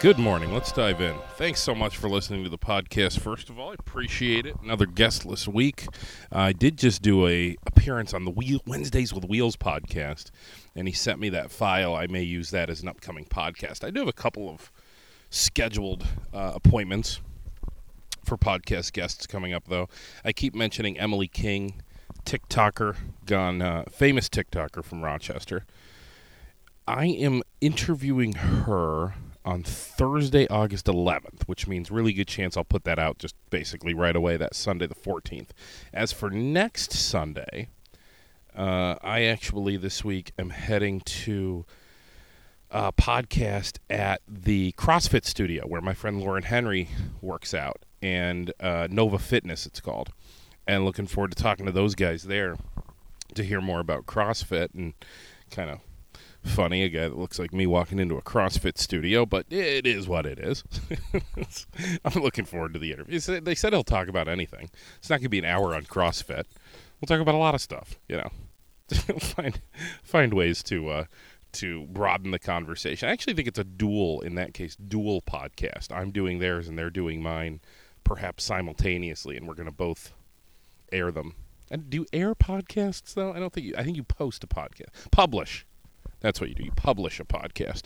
Good morning. Let's dive in. Thanks so much for listening to the podcast. First of all, I appreciate it. Another guestless week. I did just do a appearance on the Wheel, Wednesdays with Wheels podcast, and he sent me that file. I may use that as an upcoming podcast. I do have a couple of scheduled uh, appointments for podcast guests coming up, though. I keep mentioning Emily King, TikToker, gone uh, famous TikToker from Rochester. I am interviewing her on Thursday, August 11th, which means really good chance I'll put that out just basically right away. That Sunday, the 14th. As for next Sunday, uh, I actually this week am heading to a podcast at the CrossFit studio where my friend Lauren Henry works out, and uh, Nova Fitness, it's called. And looking forward to talking to those guys there to hear more about CrossFit and kind of funny, a guy that looks like me walking into a CrossFit studio, but it is what it is. I'm looking forward to the interview. They said he'll talk about anything. It's not going to be an hour on CrossFit. We'll talk about a lot of stuff, you know. find find ways to uh, to broaden the conversation. I actually think it's a dual in that case, dual podcast. I'm doing theirs and they're doing mine, perhaps simultaneously, and we're going to both air them. And do you air podcasts though? I don't think you. I think you post a podcast, publish. That's what you do. You publish a podcast.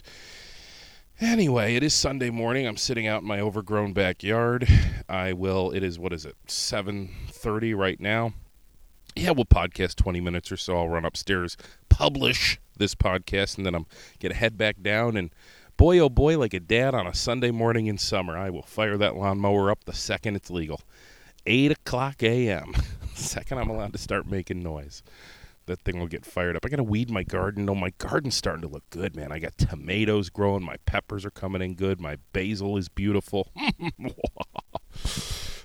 Anyway, it is Sunday morning. I'm sitting out in my overgrown backyard. I will. It is what is it? 7:30 right now. Yeah, we'll podcast 20 minutes or so. I'll run upstairs, publish this podcast, and then I'm gonna head back down. And boy, oh boy, like a dad on a Sunday morning in summer, I will fire that lawnmower up the second it's legal. 8 o'clock a.m. second I'm allowed to start making noise that thing will get fired up. I got to weed my garden. Oh, my garden's starting to look good, man. I got tomatoes growing. My peppers are coming in good. My basil is beautiful.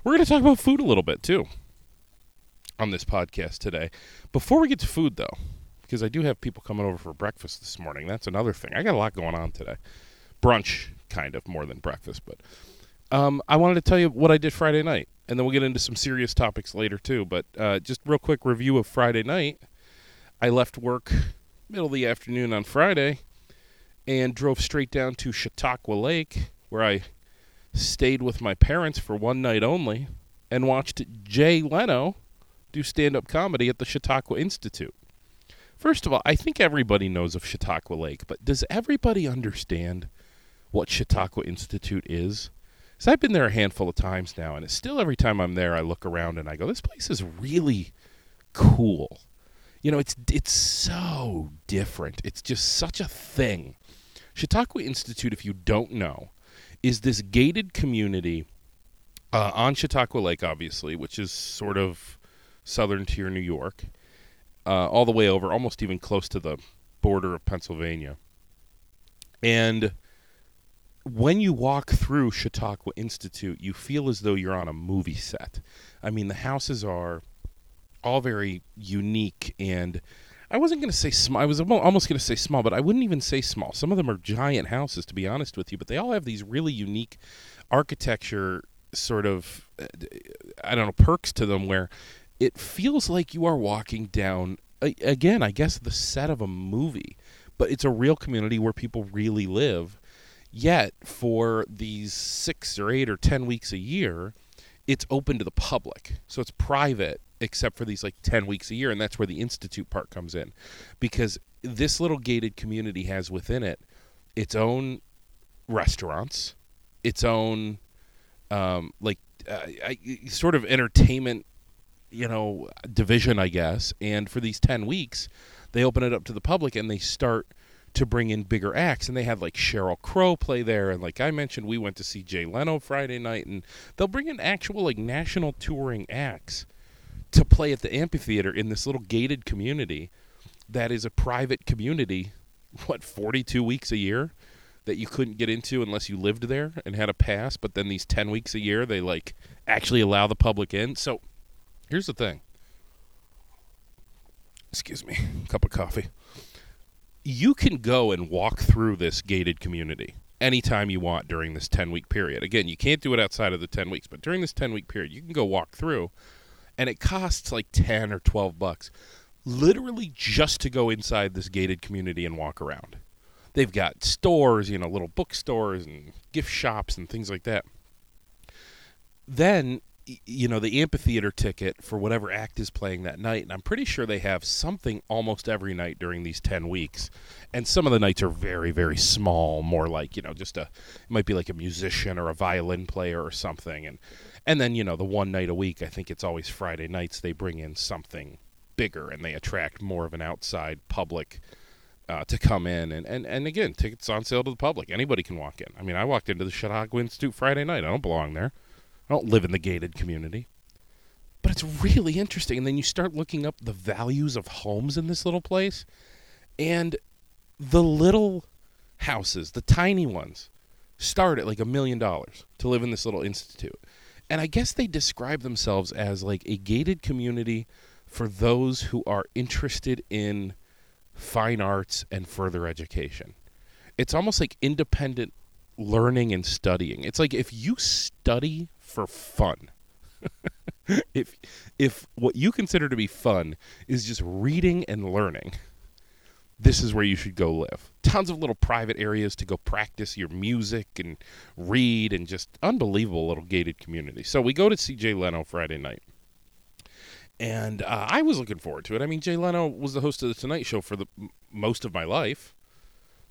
We're going to talk about food a little bit too on this podcast today. Before we get to food, though, because I do have people coming over for breakfast this morning. That's another thing. I got a lot going on today. Brunch, kind of more than breakfast, but um, I wanted to tell you what I did Friday night, and then we'll get into some serious topics later too. But uh, just real quick review of Friday night. I left work middle of the afternoon on Friday and drove straight down to Chautauqua Lake, where I stayed with my parents for one night only and watched Jay Leno do stand up comedy at the Chautauqua Institute. First of all, I think everybody knows of Chautauqua Lake, but does everybody understand what Chautauqua Institute is? Because I've been there a handful of times now, and it's still every time I'm there, I look around and I go, this place is really cool you know, it's it's so different. It's just such a thing. Chautauqua Institute, if you don't know, is this gated community uh, on Chautauqua Lake, obviously, which is sort of southern tier New York, uh, all the way over, almost even close to the border of Pennsylvania. And when you walk through Chautauqua Institute, you feel as though you're on a movie set. I mean, the houses are all very unique and I wasn't going to say small. I was almost going to say small, but I wouldn't even say small. Some of them are giant houses, to be honest with you, but they all have these really unique architecture sort of, uh, I don't know, perks to them where it feels like you are walking down, again, I guess, the set of a movie, but it's a real community where people really live. Yet, for these six or eight or ten weeks a year, it's open to the public. So it's private except for these like 10 weeks a year and that's where the institute part comes in. Because this little gated community has within it its own restaurants its own um, like uh, I, sort of entertainment you know division i guess. And for these 10 weeks they open it up to the public and they start to bring in bigger acts. And they had like Sheryl Crow play there. And like I mentioned we went to see Jay Leno Friday night. And they'll bring in actual like national touring acts to play at the amphitheater in this little gated community that is a private community what 42 weeks a year that you couldn't get into unless you lived there and had a pass but then these 10 weeks a year they like actually allow the public in. So here's the thing. Excuse me cup of coffee. You can go and walk through this gated community anytime you want during this 10 week period. Again you can't do it outside of the 10 weeks but during this 10 week period you can go walk through and it costs like 10 or 12 bucks literally just to go inside this gated community and walk around. they've got stores, you know, little bookstores and gift shops and things like that. Then you know the amphitheater ticket for whatever act is playing that night and i'm pretty sure they have something almost every night during these 10 weeks and some of the nights are very very small more like you know just a it might be like a musician or a violin player or something and and then you know the one night a week i think it's always friday nights they bring in something bigger and they attract more of an outside public uh, to come in and, and, and again tickets on sale to the public anybody can walk in i mean i walked into the chautauqua institute friday night i don't belong there I don't live in the gated community. But it's really interesting. And then you start looking up the values of homes in this little place. And the little houses, the tiny ones, start at like a million dollars to live in this little institute. And I guess they describe themselves as like a gated community for those who are interested in fine arts and further education. It's almost like independent learning and studying. It's like if you study for fun. if if what you consider to be fun is just reading and learning, this is where you should go live. Tons of little private areas to go practice your music and read and just unbelievable little gated community. So we go to see Jay Leno Friday night. And uh, I was looking forward to it. I mean, Jay Leno was the host of the Tonight Show for the most of my life.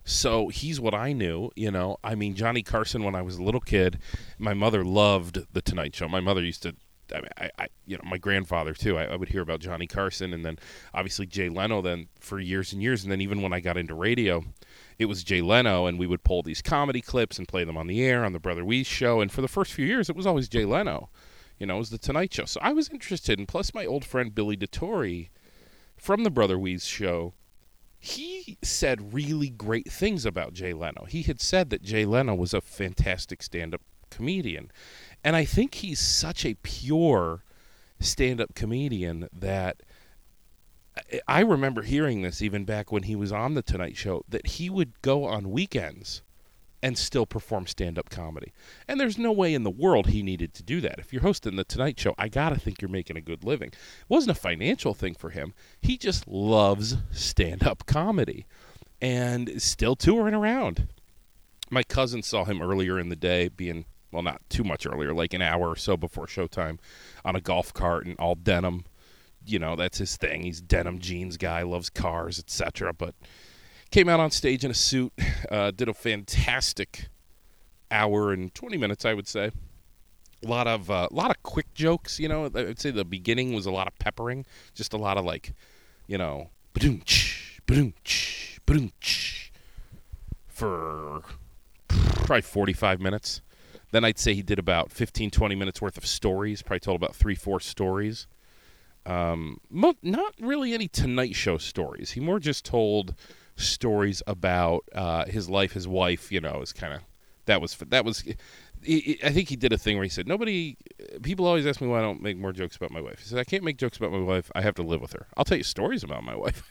So he's what I knew, you know. I mean, Johnny Carson when I was a little kid, my mother loved the Tonight Show. My mother used to I, mean, I, I, you know, my grandfather too. I, I, would hear about Johnny Carson, and then obviously Jay Leno. Then for years and years, and then even when I got into radio, it was Jay Leno, and we would pull these comedy clips and play them on the air on the Brother Wease show. And for the first few years, it was always Jay Leno. You know, it was the Tonight Show. So I was interested, and plus my old friend Billy DeTore from the Brother Wease show he said really great things about Jay Leno. He had said that Jay Leno was a fantastic stand up comedian. And I think he's such a pure stand up comedian that I remember hearing this even back when he was on The Tonight Show that he would go on weekends and still perform stand up comedy. And there's no way in the world he needed to do that. If you're hosting The Tonight Show, I got to think you're making a good living. It wasn't a financial thing for him. He just loves stand up comedy and still touring around. My cousin saw him earlier in the day being well not too much earlier like an hour or so before showtime on a golf cart and all denim you know that's his thing he's denim jeans guy loves cars etc but Came out on stage in a suit, uh, did a fantastic hour and 20 minutes, I would say. A lot of uh, a lot of quick jokes, you know. I would say the beginning was a lot of peppering, just a lot of like, you know, badoonch, badoonch, badoonch, for probably 45 minutes. Then I'd say he did about 15, 20 minutes worth of stories. Probably told about three, four stories. Um, mo- not really any Tonight Show stories. He more just told stories about uh, his life, his wife. You know, is kind of that was that was. I think he did a thing where he said, "Nobody, people always ask me why I don't make more jokes about my wife." He said, "I can't make jokes about my wife. I have to live with her. I'll tell you stories about my wife."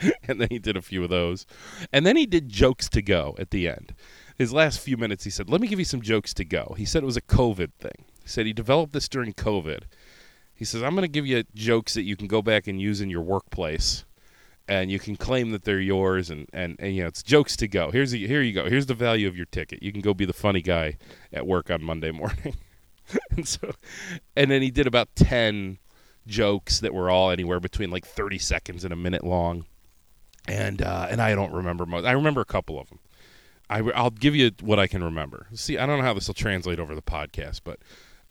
and then he did a few of those, and then he did jokes to go at the end. His last few minutes, he said, "Let me give you some jokes to go." He said it was a COVID thing. He said he developed this during COVID. He says, "I'm going to give you jokes that you can go back and use in your workplace." and you can claim that they're yours and, and, and you know it's jokes to go here's here you go here's the value of your ticket you can go be the funny guy at work on monday morning and so and then he did about 10 jokes that were all anywhere between like 30 seconds and a minute long and uh, and i don't remember most i remember a couple of them I, i'll give you what i can remember see i don't know how this will translate over the podcast but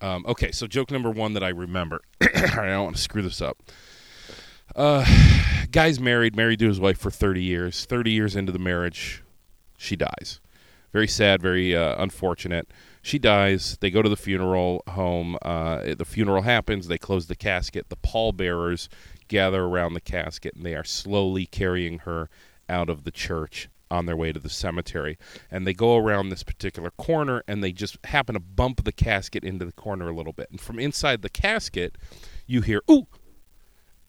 um, okay so joke number one that i remember i don't want to screw this up uh, guy's married, married to his wife for 30 years. 30 years into the marriage, she dies. Very sad, very uh, unfortunate. She dies. They go to the funeral home. Uh, the funeral happens. They close the casket. The pallbearers gather around the casket, and they are slowly carrying her out of the church on their way to the cemetery. And they go around this particular corner, and they just happen to bump the casket into the corner a little bit. And from inside the casket, you hear, ooh,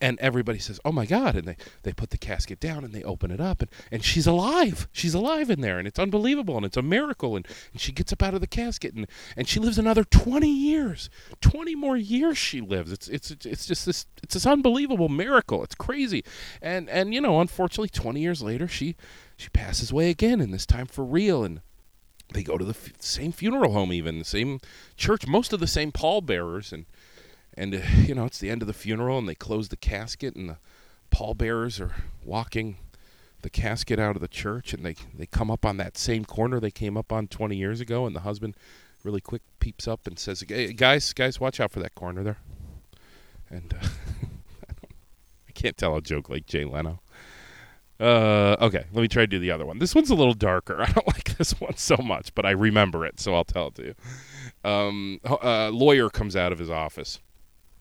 and everybody says, "Oh my God!" And they they put the casket down and they open it up, and and she's alive. She's alive in there, and it's unbelievable, and it's a miracle. And, and she gets up out of the casket, and and she lives another twenty years, twenty more years she lives. It's it's it's just this it's this unbelievable miracle. It's crazy, and and you know, unfortunately, twenty years later, she she passes away again, and this time for real, and they go to the f- same funeral home, even the same church, most of the same pallbearers, and and uh, you know it's the end of the funeral and they close the casket and the pallbearers are walking the casket out of the church and they they come up on that same corner they came up on 20 years ago and the husband really quick peeps up and says hey, guys guys watch out for that corner there and uh, I can't tell a joke like Jay Leno uh, okay, let me try to do the other one. This one's a little darker. I don't like this one so much, but I remember it, so I'll tell it to you. Um, a lawyer comes out of his office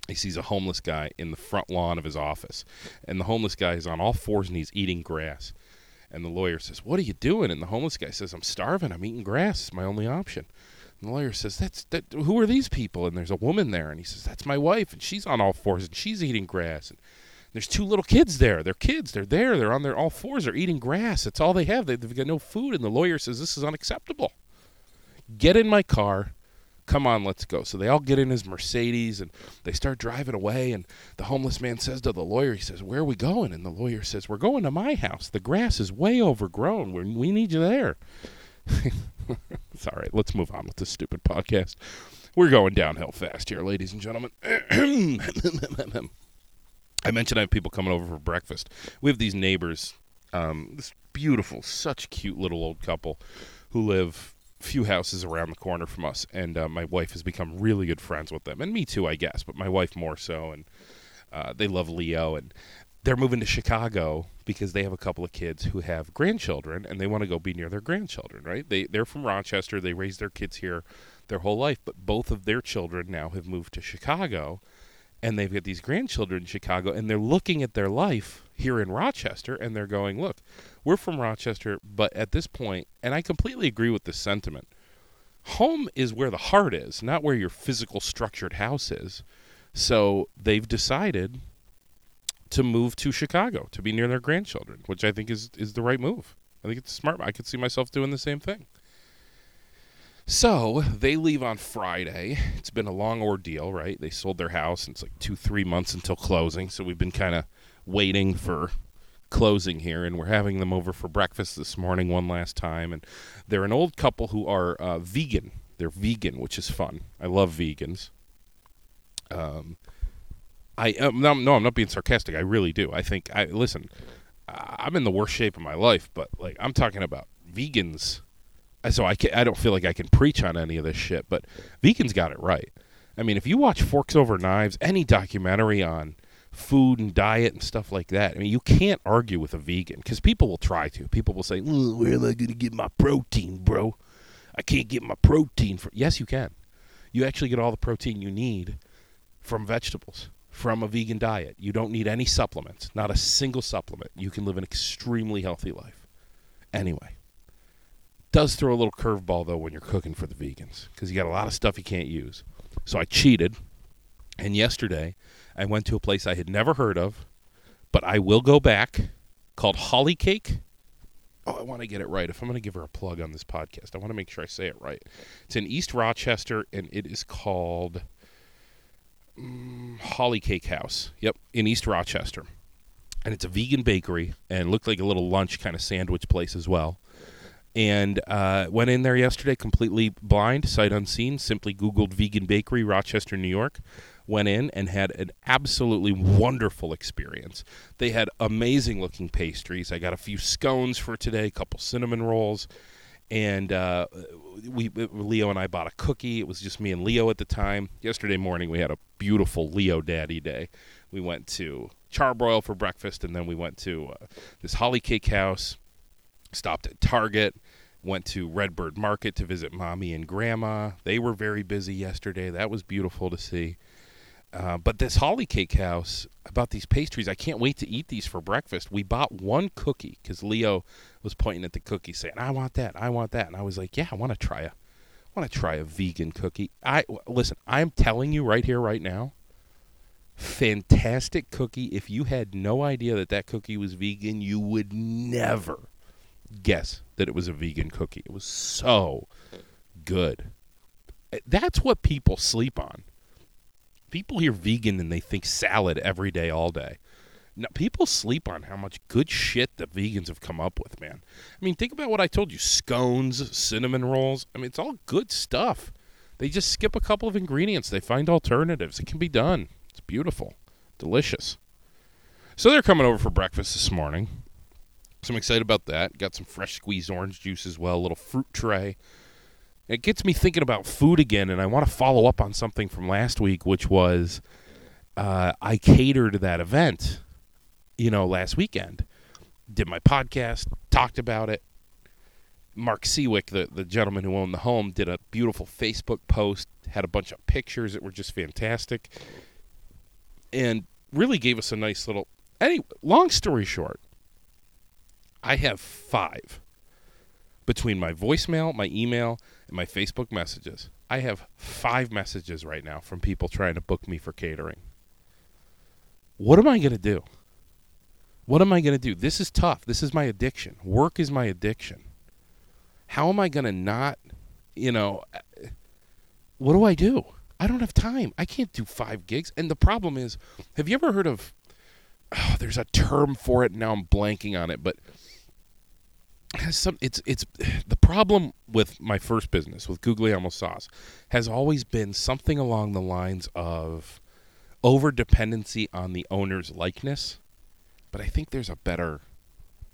he sees a homeless guy in the front lawn of his office. And the homeless guy is on all fours and he's eating grass. And the lawyer says, What are you doing? And the homeless guy says, I'm starving. I'm eating grass. It's my only option. And the lawyer says, That's that who are these people? And there's a woman there. And he says, That's my wife. And she's on all fours and she's eating grass. And there's two little kids there. They're kids. They're there. They're on their all fours. They're eating grass. That's all they have. They've got no food. And the lawyer says, This is unacceptable. Get in my car come on, let's go. So they all get in his Mercedes and they start driving away. And the homeless man says to the lawyer, he says, Where are we going? And the lawyer says, We're going to my house. The grass is way overgrown. We're, we need you there. it's all right. Let's move on with this stupid podcast. We're going downhill fast here, ladies and gentlemen. I mentioned I have people coming over for breakfast. We have these neighbors, um, this beautiful, such cute little old couple who live few houses around the corner from us, and uh, my wife has become really good friends with them, and me too, I guess, but my wife more so, and uh, they love Leo, and they're moving to Chicago because they have a couple of kids who have grandchildren, and they want to go be near their grandchildren, right? They they're from Rochester, they raised their kids here their whole life, but both of their children now have moved to Chicago, and they've got these grandchildren in Chicago, and they're looking at their life here in Rochester, and they're going, look we're from Rochester, but at this point, and I completely agree with this sentiment, home is where the heart is, not where your physical structured house is. So they've decided to move to Chicago to be near their grandchildren, which I think is is the right move. I think it's smart. I could see myself doing the same thing. So they leave on Friday. It's been a long ordeal, right? They sold their house, and it's like two, three months until closing. So we've been kind of waiting for closing here, and we're having them over for breakfast this morning one last time. And they're an old couple who are uh, vegan. They're vegan, which is fun. I love vegans. Um, I um, no, no, I'm not being sarcastic. I really do. I think I listen. I'm in the worst shape of my life, but like I'm talking about vegans. So I can, I don't feel like I can preach on any of this shit, but vegans got it right. I mean, if you watch Forks Over Knives, any documentary on food and diet and stuff like that. I mean, you can't argue with a vegan because people will try to. People will say, "Where am I going to get my protein, bro? I can't get my protein from." Yes, you can. You actually get all the protein you need from vegetables from a vegan diet. You don't need any supplements, not a single supplement. You can live an extremely healthy life. Anyway, does throw a little curveball though when you're cooking for the vegans because you got a lot of stuff you can't use. So I cheated, and yesterday I went to a place I had never heard of, but I will go back called Holly Cake. Oh, I want to get it right. If I'm going to give her a plug on this podcast, I want to make sure I say it right. It's in East Rochester, and it is called um, Holly Cake House. Yep, in East Rochester. And it's a vegan bakery, and looked like a little lunch kind of sandwich place as well. And uh, went in there yesterday completely blind, sight unseen. Simply Googled vegan bakery, Rochester, New York went in and had an absolutely wonderful experience. They had amazing looking pastries. I got a few scones for today, a couple cinnamon rolls, and uh, we Leo and I bought a cookie. It was just me and Leo at the time. Yesterday morning we had a beautiful Leo Daddy day. We went to Charbroil for breakfast, and then we went to uh, this Holly Cake House. Stopped at Target went to Redbird Market to visit mommy and grandma. They were very busy yesterday. That was beautiful to see. Uh, but this Holly Cake House about these pastries, I can't wait to eat these for breakfast. We bought one cookie because Leo was pointing at the cookie, saying, "I want that, I want that," and I was like, "Yeah, I want to try a, want to try a vegan cookie." I listen. I'm telling you right here, right now, fantastic cookie. If you had no idea that that cookie was vegan, you would never guess that it was a vegan cookie. It was so good. That's what people sleep on. People hear vegan and they think salad every day, all day. Now, people sleep on how much good shit the vegans have come up with, man. I mean, think about what I told you scones, cinnamon rolls. I mean, it's all good stuff. They just skip a couple of ingredients, they find alternatives. It can be done. It's beautiful, delicious. So they're coming over for breakfast this morning. So I'm excited about that. Got some fresh squeezed orange juice as well, a little fruit tray. It gets me thinking about food again, and I want to follow up on something from last week, which was uh, I catered that event you know, last weekend. Did my podcast, talked about it. Mark Seawick, the, the gentleman who owned the home, did a beautiful Facebook post, had a bunch of pictures that were just fantastic, and really gave us a nice little. Anyway, long story short, I have five between my voicemail, my email, my Facebook messages. I have five messages right now from people trying to book me for catering. What am I going to do? What am I going to do? This is tough. This is my addiction. Work is my addiction. How am I going to not, you know, uh, what do I do? I don't have time. I can't do five gigs. And the problem is, have you ever heard of, oh, there's a term for it. Now I'm blanking on it, but some, it's, it's, the problem with my first business with Guglielmo Sauce has always been something along the lines of over dependency on the owner's likeness. But I think there's a better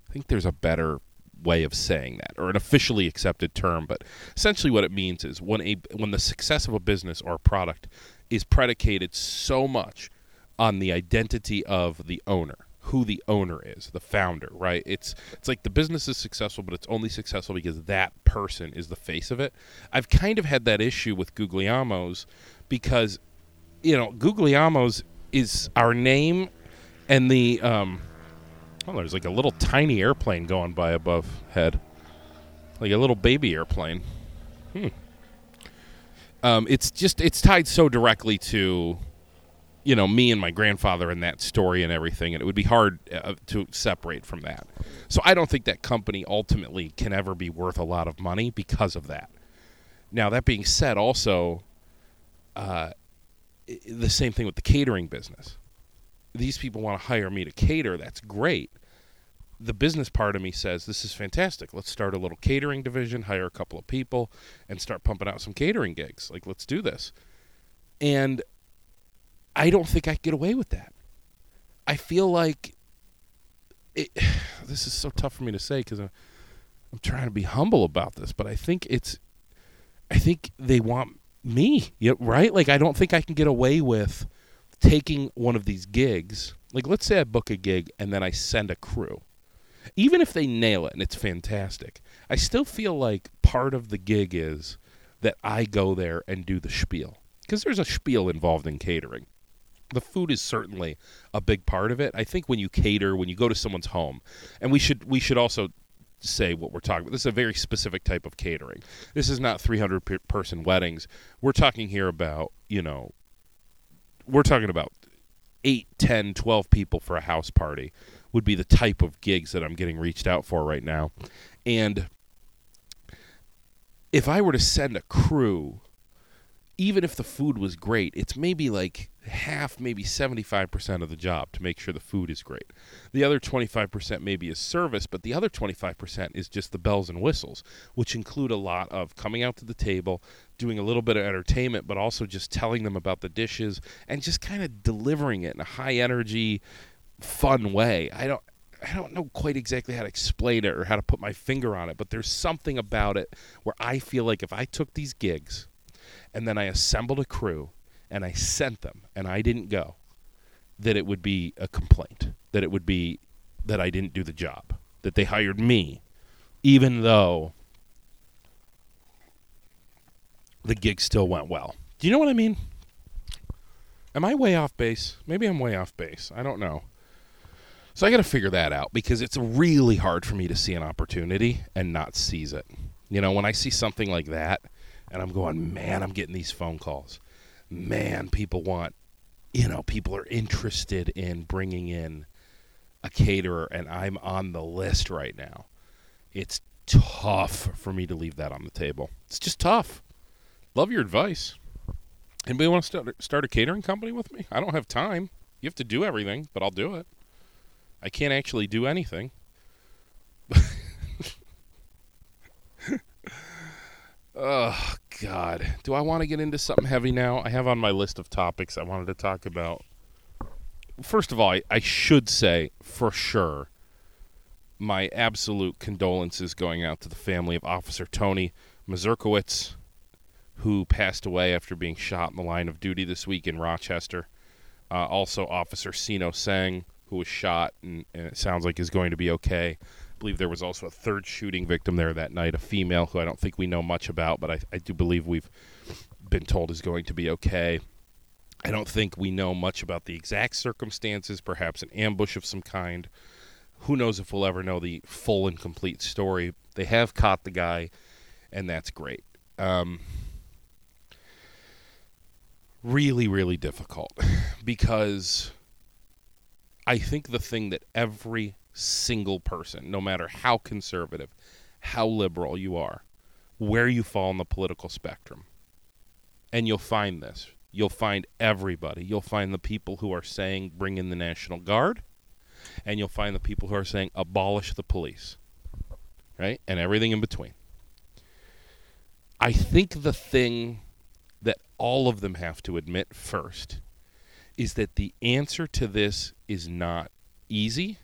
I think there's a better way of saying that or an officially accepted term. But essentially what it means is when a when the success of a business or a product is predicated so much on the identity of the owner who the owner is the founder right it's it's like the business is successful but it's only successful because that person is the face of it i've kind of had that issue with Guglielmo's because you know Guglielmo's is our name and the um Oh, there's like a little tiny airplane going by above head, like a little baby airplane. Hmm. Um, it's just it's tied so directly to, you know, me and my grandfather and that story and everything, and it would be hard uh, to separate from that. So I don't think that company ultimately can ever be worth a lot of money because of that. Now that being said, also, uh, the same thing with the catering business these people want to hire me to cater, that's great. The business part of me says this is fantastic. Let's start a little catering division, hire a couple of people, and start pumping out some catering gigs. Like, let's do this. And I don't think I get away with that. I feel like it, this is so tough for me to say because I'm, I'm trying to be humble about this, but I think it's, I think they want me, right? Like, I don't think I can get away with taking one of these gigs, like let's say I book a gig and then I send a crew. Even if they nail it and it's fantastic, I still feel like part of the gig is that I go there and do the spiel. Because there's a spiel involved in catering. The food is certainly a big part of it. I think when you cater, when you go to someone's home, and we should we should also say what we're talking about. This is a very specific type of catering. This is not 300 person weddings. We're talking here about, you know, we're talking about 8, 10, 12 people for a house party would be the type of gigs that I'm getting reached out for right now. And if I were to send a crew, even if the food was great, it's maybe like half, maybe 75% of the job to make sure the food is great. The other 25% maybe is service, but the other 25% is just the bells and whistles, which include a lot of coming out to the table, doing a little bit of entertainment, but also just telling them about the dishes and just kind of delivering it in a high energy, fun way. I don't. I don't know quite exactly how to explain it or how to put my finger on it, but there's something about it where I feel like if I took these gigs and then I assembled a crew and I sent them and I didn't go, that it would be a complaint, that it would be that I didn't do the job, that they hired me, even though the gig still went well. Do you know what I mean? Am I way off base? Maybe I'm way off base. I don't know. So I got to figure that out because it's really hard for me to see an opportunity and not seize it. You know, when I see something like that and I'm going, man, I'm getting these phone calls man, people want you know, people are interested in bringing in a caterer, and I'm on the list right now. It's tough for me to leave that on the table. It's just tough. Love your advice. Anybody want to start, start a catering company with me? I don't have time. You have to do everything, but I'll do it. I can't actually do anything. oh, God. Do I want to get into something heavy now? I have on my list of topics I wanted to talk about. First of all, I, I should say for sure my absolute condolences going out to the family of Officer Tony Mazurkiewicz, who passed away after being shot in the line of duty this week in Rochester. Uh, also, Officer Sino Seng, who was shot and, and, it sounds like is going to be okay. Believe there was also a third shooting victim there that night, a female who I don't think we know much about, but I, I do believe we've been told is going to be okay. I don't think we know much about the exact circumstances, perhaps an ambush of some kind. Who knows if we'll ever know the full and complete story? They have caught the guy, and that's great. Um, really, really difficult because I think the thing that every single person, no matter how conservative, how liberal you are, where you fall on the political spectrum, and you'll find this. You'll find everybody. You'll find the people who are saying bring in the National Guard, and you'll find the people who are saying abolish the police, right? And everything in between. I think the thing that all of them have to admit first is that the answer to this is not easy.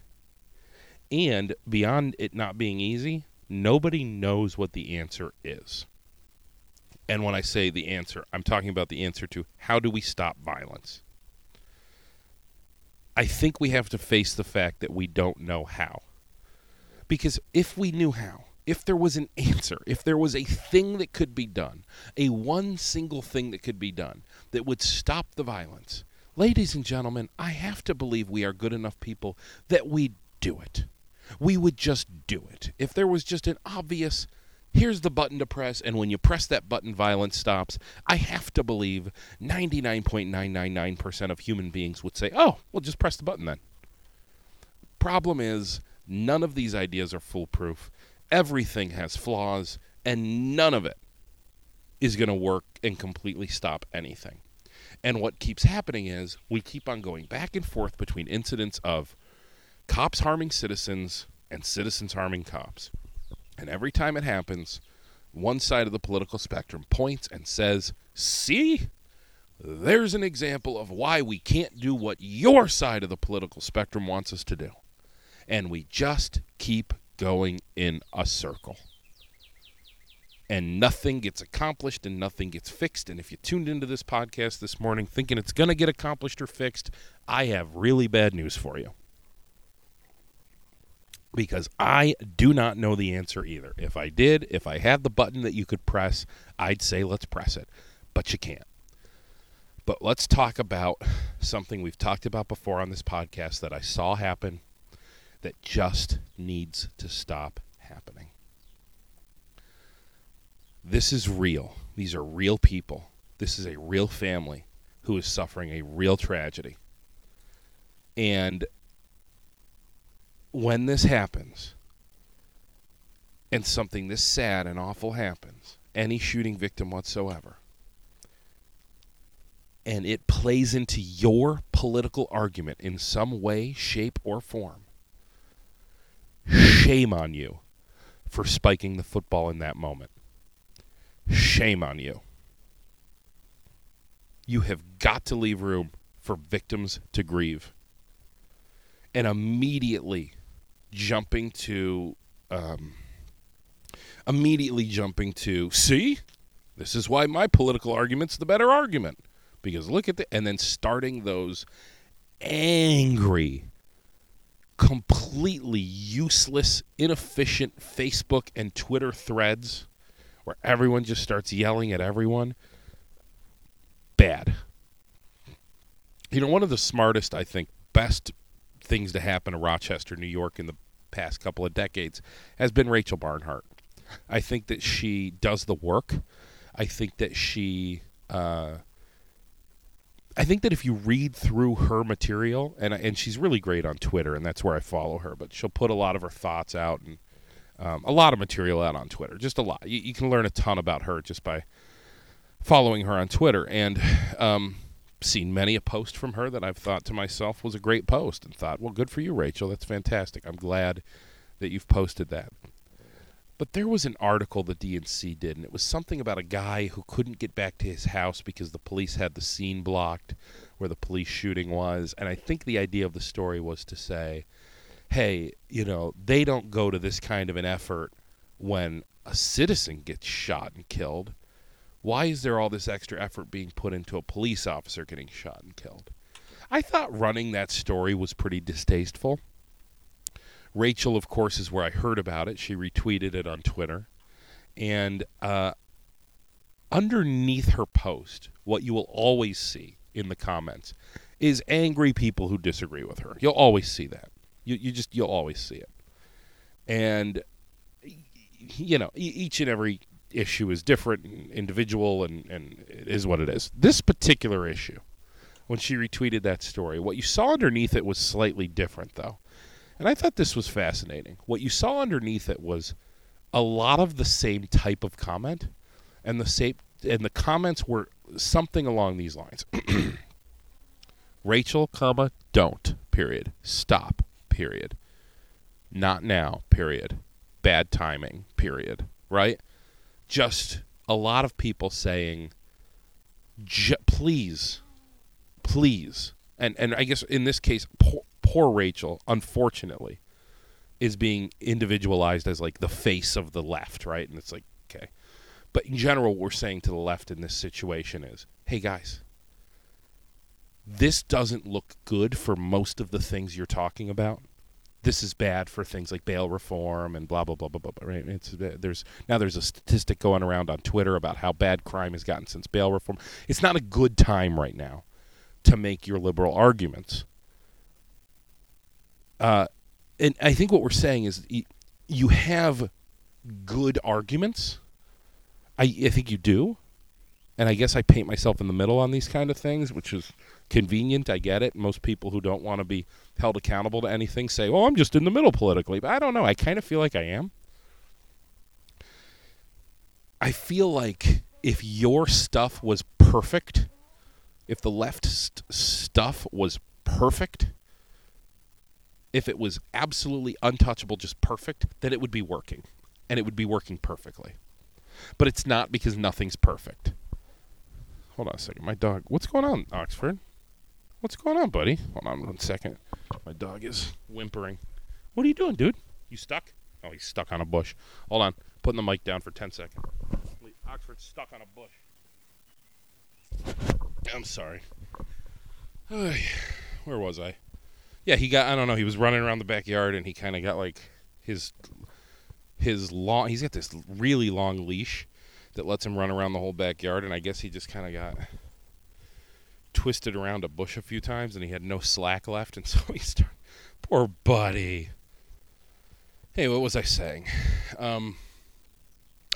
And beyond it not being easy, nobody knows what the answer is. And when I say the answer, I'm talking about the answer to how do we stop violence? I think we have to face the fact that we don't know how. Because if we knew how, if there was an answer, if there was a thing that could be done, a one single thing that could be done that would stop the violence, ladies and gentlemen, I have to believe we are good enough people that we'd do it. We would just do it. If there was just an obvious, here's the button to press, and when you press that button, violence stops, I have to believe 99.999% of human beings would say, oh, well, just press the button then. Problem is, none of these ideas are foolproof everything has flaws, and none of it is going to work and completely stop anything. And what keeps happening is we keep on going back and forth between incidents of cops harming citizens and citizens harming cops. And every time it happens, one side of the political spectrum points and says, See, there's an example of why we can't do what your side of the political spectrum wants us to do. And we just keep going in a circle. And nothing gets accomplished and nothing gets fixed. And if you tuned into this podcast this morning thinking it's going to get accomplished or fixed, I have really bad news for you. Because I do not know the answer either. If I did, if I had the button that you could press, I'd say let's press it. But you can't. But let's talk about something we've talked about before on this podcast that I saw happen that just needs to stop happening. This is real. These are real people. This is a real family who is suffering a real tragedy. And when this happens, and something this sad and awful happens, any shooting victim whatsoever, and it plays into your political argument in some way, shape, or form, Shame on you for spiking the football in that moment. Shame on you. You have got to leave room for victims to grieve. And immediately jumping to, um, immediately jumping to, see, this is why my political argument's the better argument. Because look at the, and then starting those angry completely useless, inefficient Facebook and Twitter threads where everyone just starts yelling at everyone. Bad. You know, one of the smartest, I think, best things to happen to Rochester, New York in the past couple of decades has been Rachel Barnhart. I think that she does the work. I think that she uh, I think that if you read through her material, and and she's really great on Twitter, and that's where I follow her. But she'll put a lot of her thoughts out and um, a lot of material out on Twitter. Just a lot. You, you, can learn a ton about her just by following her on Twitter, and um, seen many a post from her that I've thought to myself was a great post, and thought, well, good for you, Rachel. That's fantastic. I'm glad that you've posted that. But there was an article the D&C did, and it was something about a guy who couldn't get back to his house because the police had the scene blocked where the police shooting was. And I think the idea of the story was to say, hey, you know, they don't go to this kind of an effort when a citizen gets shot and killed. Why is there all this extra effort being put into a police officer getting shot and killed? I thought running that story was pretty distasteful. Rachel, of course, is where I heard about it. She retweeted it on Twitter. And uh, underneath her post, what you will always see in the comments is angry people who disagree with her. You'll always see that. You, you just, you'll always see it. And, you know, each and every issue is different and individual, and, and it is what it is. This particular issue, when she retweeted that story, what you saw underneath it was slightly different, though. And I thought this was fascinating. What you saw underneath it was a lot of the same type of comment, and the same and the comments were something along these lines. Rachel, comma, don't, period. Stop, period. Not now, period. Bad timing, period. Right? Just a lot of people saying, please, please. And, and I guess in this case, poor, poor Rachel, unfortunately, is being individualized as like the face of the left, right? And it's like, okay. But in general, what we're saying to the left in this situation is, hey guys, this doesn't look good for most of the things you're talking about. This is bad for things like bail reform and blah blah blah blah blah. Right? It's there's now there's a statistic going around on Twitter about how bad crime has gotten since bail reform. It's not a good time right now to make your liberal arguments uh, and I think what we're saying is you have good arguments. I, I think you do. And I guess I paint myself in the middle on these kind of things, which is convenient. I get it. Most people who don't want to be held accountable to anything say, "Oh, I'm just in the middle politically. But I don't know. I kind of feel like I am. I feel like if your stuff was perfect, if the left st- stuff was perfect, if it was absolutely untouchable, just perfect, then it would be working. And it would be working perfectly. But it's not because nothing's perfect. Hold on a second. My dog. What's going on, Oxford? What's going on, buddy? Hold on one second. My dog is whimpering. What are you doing, dude? You stuck? Oh, he's stuck on a bush. Hold on. Putting the mic down for 10 seconds. Oxford's stuck on a bush. I'm sorry. Where was I? yeah, he got I don't know, he was running around the backyard and he kind of got like his his long he's got this really long leash that lets him run around the whole backyard and I guess he just kind of got twisted around a bush a few times and he had no slack left and so he started poor buddy. Hey, what was I saying? Um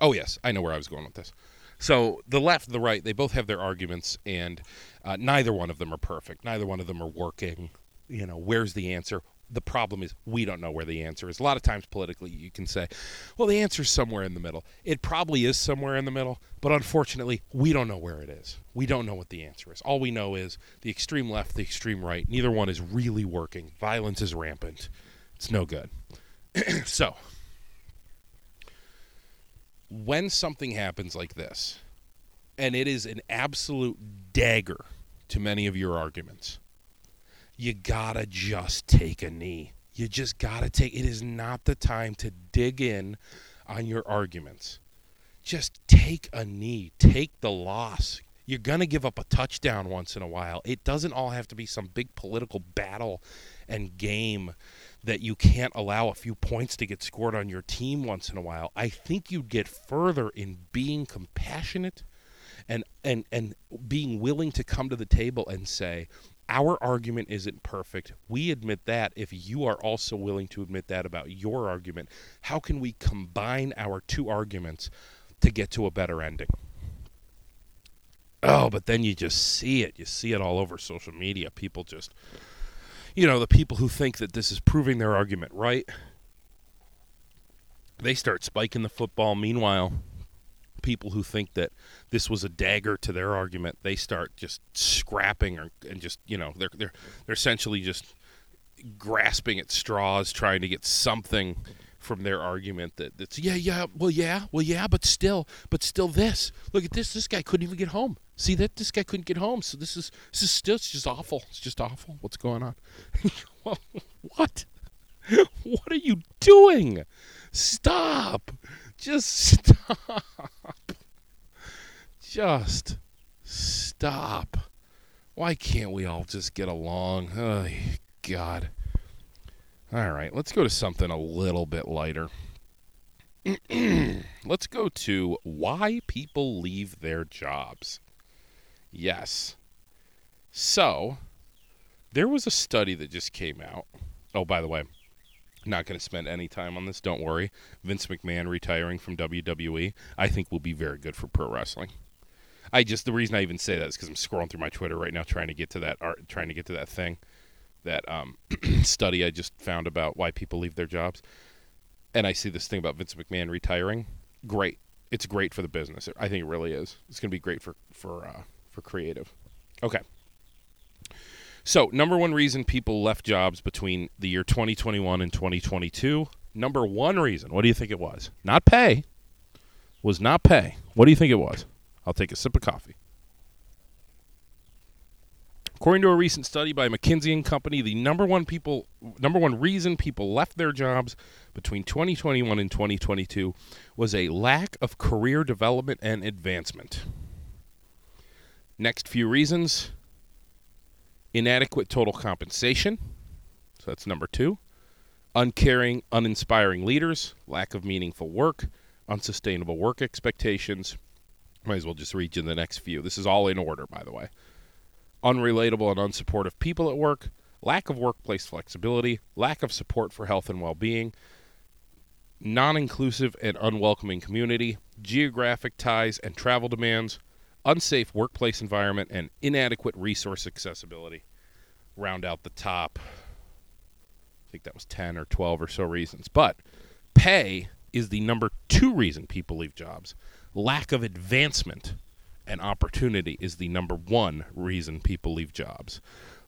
Oh yes, I know where I was going with this. So the left, the right, they both have their arguments, and uh, neither one of them are perfect. Neither one of them are working you know, where's the answer? The problem is we don't know where the answer is. A lot of times politically, you can say, well, the answer is somewhere in the middle. It probably is somewhere in the middle, but unfortunately, we don't know where it is. We don't know what the answer is. All we know is the extreme left, the extreme right, neither one is really working. Violence is rampant. It's no good. so, when something happens like this, and it is an absolute dagger to many of your arguments, you gotta just take a knee. You just gotta take. It is not the time to dig in on your arguments. Just take a knee. Take the loss. You're gonna give up a touchdown once in a while. It doesn't all have to be some big political battle and game that you can't allow a few points to get scored on your team once in a while. I think you'd get further in being compassionate and and and being willing to come to the table and say, our argument isn't perfect. We admit that. If you are also willing to admit that about your argument, how can we combine our two arguments to get to a better ending? Oh, but then you just see it. You see it all over social media. People just, you know, the people who think that this is proving their argument right, they start spiking the football. Meanwhile, people who think that this was a dagger to their argument, they start just scrapping or, and just, you know, they're they're they're essentially just grasping at straws, trying to get something from their argument that that's yeah yeah well yeah well yeah but still but still this. Look at this this guy couldn't even get home. See that? This guy couldn't get home. So this is this is still it's just awful. It's just awful. What's going on? Well, what? What are you doing? Stop. Just stop just stop why can't we all just get along oh god all right, let's go to something a little bit lighter. let's go to why people leave their jobs. Yes. So, there was a study that just came out. Oh, by the way, not going to spend any time on this. Don't worry. Vince McMahon retiring from WWE, I think will be very good for pro wrestling. I just the reason I even say that is because I'm scrolling through my Twitter right now, trying to get to that art, trying to get to that thing that um, study I just found about why people leave their jobs, and I see this thing about Vince McMahon retiring. Great, it's great for the business. I think it really is. It's going to be great for for uh, for creative. Okay. So, number one reason people left jobs between the year 2021 and 2022. Number one reason, what do you think it was? Not pay. Was not pay. What do you think it was? I'll take a sip of coffee. According to a recent study by McKinsey and Company, the number one people number one reason people left their jobs between 2021 and 2022 was a lack of career development and advancement. Next few reasons inadequate total compensation. So that's number 2. Uncaring, uninspiring leaders, lack of meaningful work, unsustainable work expectations. Might as well just read you the next few. This is all in order, by the way unrelatable and unsupportive people at work, lack of workplace flexibility, lack of support for health and well being, non inclusive and unwelcoming community, geographic ties and travel demands, unsafe workplace environment, and inadequate resource accessibility round out the top. I think that was 10 or 12 or so reasons. But pay is the number two reason people leave jobs. Lack of advancement and opportunity is the number one reason people leave jobs.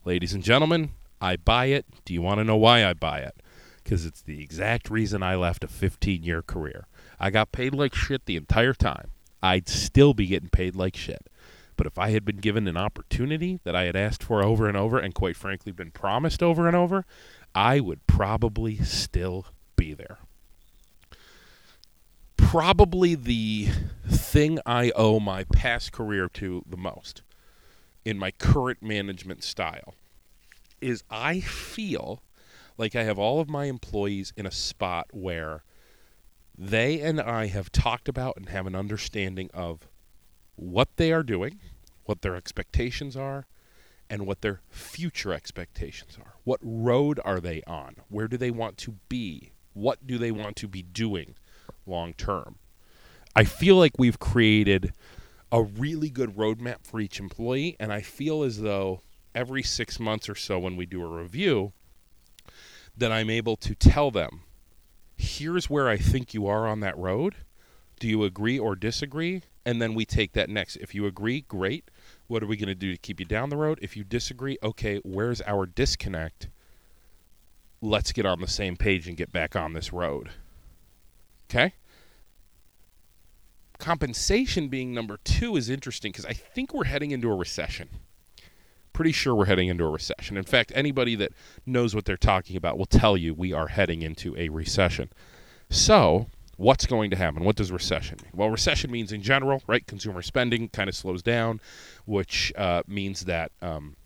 Ladies and gentlemen, I buy it. Do you want to know why I buy it? Because it's the exact reason I left a 15 year career. I got paid like shit the entire time. I'd still be getting paid like shit. But if I had been given an opportunity that I had asked for over and over, and quite frankly been promised over and over, I would probably still be there probably the thing I owe my past career to the most in my current management style is I feel like I have all of my employees in a spot where they and I have talked about and have an understanding of what they are doing, what their expectations are, and what their future expectations are. What road are they on? Where do they want to be? What do they want to be doing? Long term. I feel like we've created a really good roadmap for each employee, and I feel as though every six months or so when we do a review, that I'm able to tell them, here's where I think you are on that road. Do you agree or disagree? And then we take that next. If you agree, great. What are we going to do to keep you down the road? If you disagree, okay, where's our disconnect? Let's get on the same page and get back on this road. Okay? Compensation being number two is interesting because I think we're heading into a recession. Pretty sure we're heading into a recession. In fact, anybody that knows what they're talking about will tell you we are heading into a recession. So, what's going to happen? What does recession mean? Well, recession means in general, right? Consumer spending kind of slows down, which uh, means that um,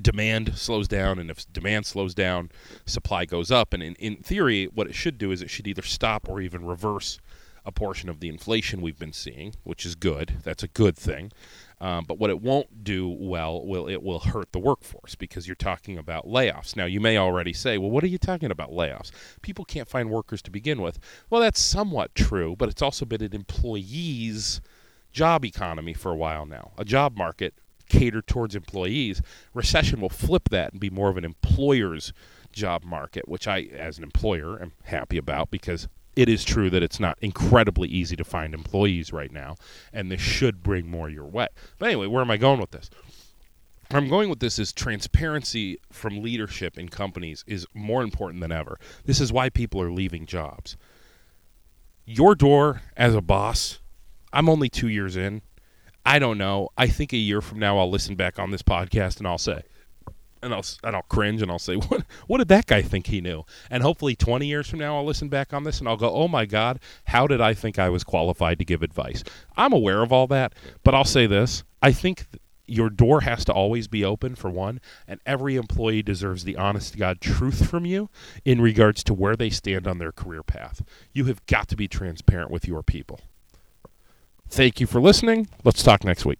demand slows down and if demand slows down supply goes up. And in, in theory what it should do is it should either stop or even reverse a portion of the inflation we've been seeing which is good. That's a good thing. Um, but what it won't do well will it will hurt the workforce because you're talking about layoffs. Now you may already say well what are you talking about layoffs? People can't find workers to begin with. Well that's somewhat true but it's also been an employees job economy for a while now, a job market catered towards employees. Recession will flip that and be more of an employer's job market, which I, as an employer, am happy about because it is true that it's not incredibly easy to find employees right now, and this should bring more your way. But anyway, where am I going with this? Where I'm going with this is transparency from leadership in companies is more important than ever. This is why people are leaving jobs. Your door as a boss, I'm only two years in. I don't know. I think a year from now I'll listen back on this podcast and I'll say, and I'll and I'll cringe and I'll say, what what did that guy think he knew? And hopefully, 20 years from now, I'll listen back on this and I'll go, oh my God, how did I think I was qualified to give advice? I'm aware of all that, but I'll say this: I think. Th- your door has to always be open for one, and every employee deserves the honest to God truth from you in regards to where they stand on their career path. You have got to be transparent with your people. Thank you for listening. Let's talk next week.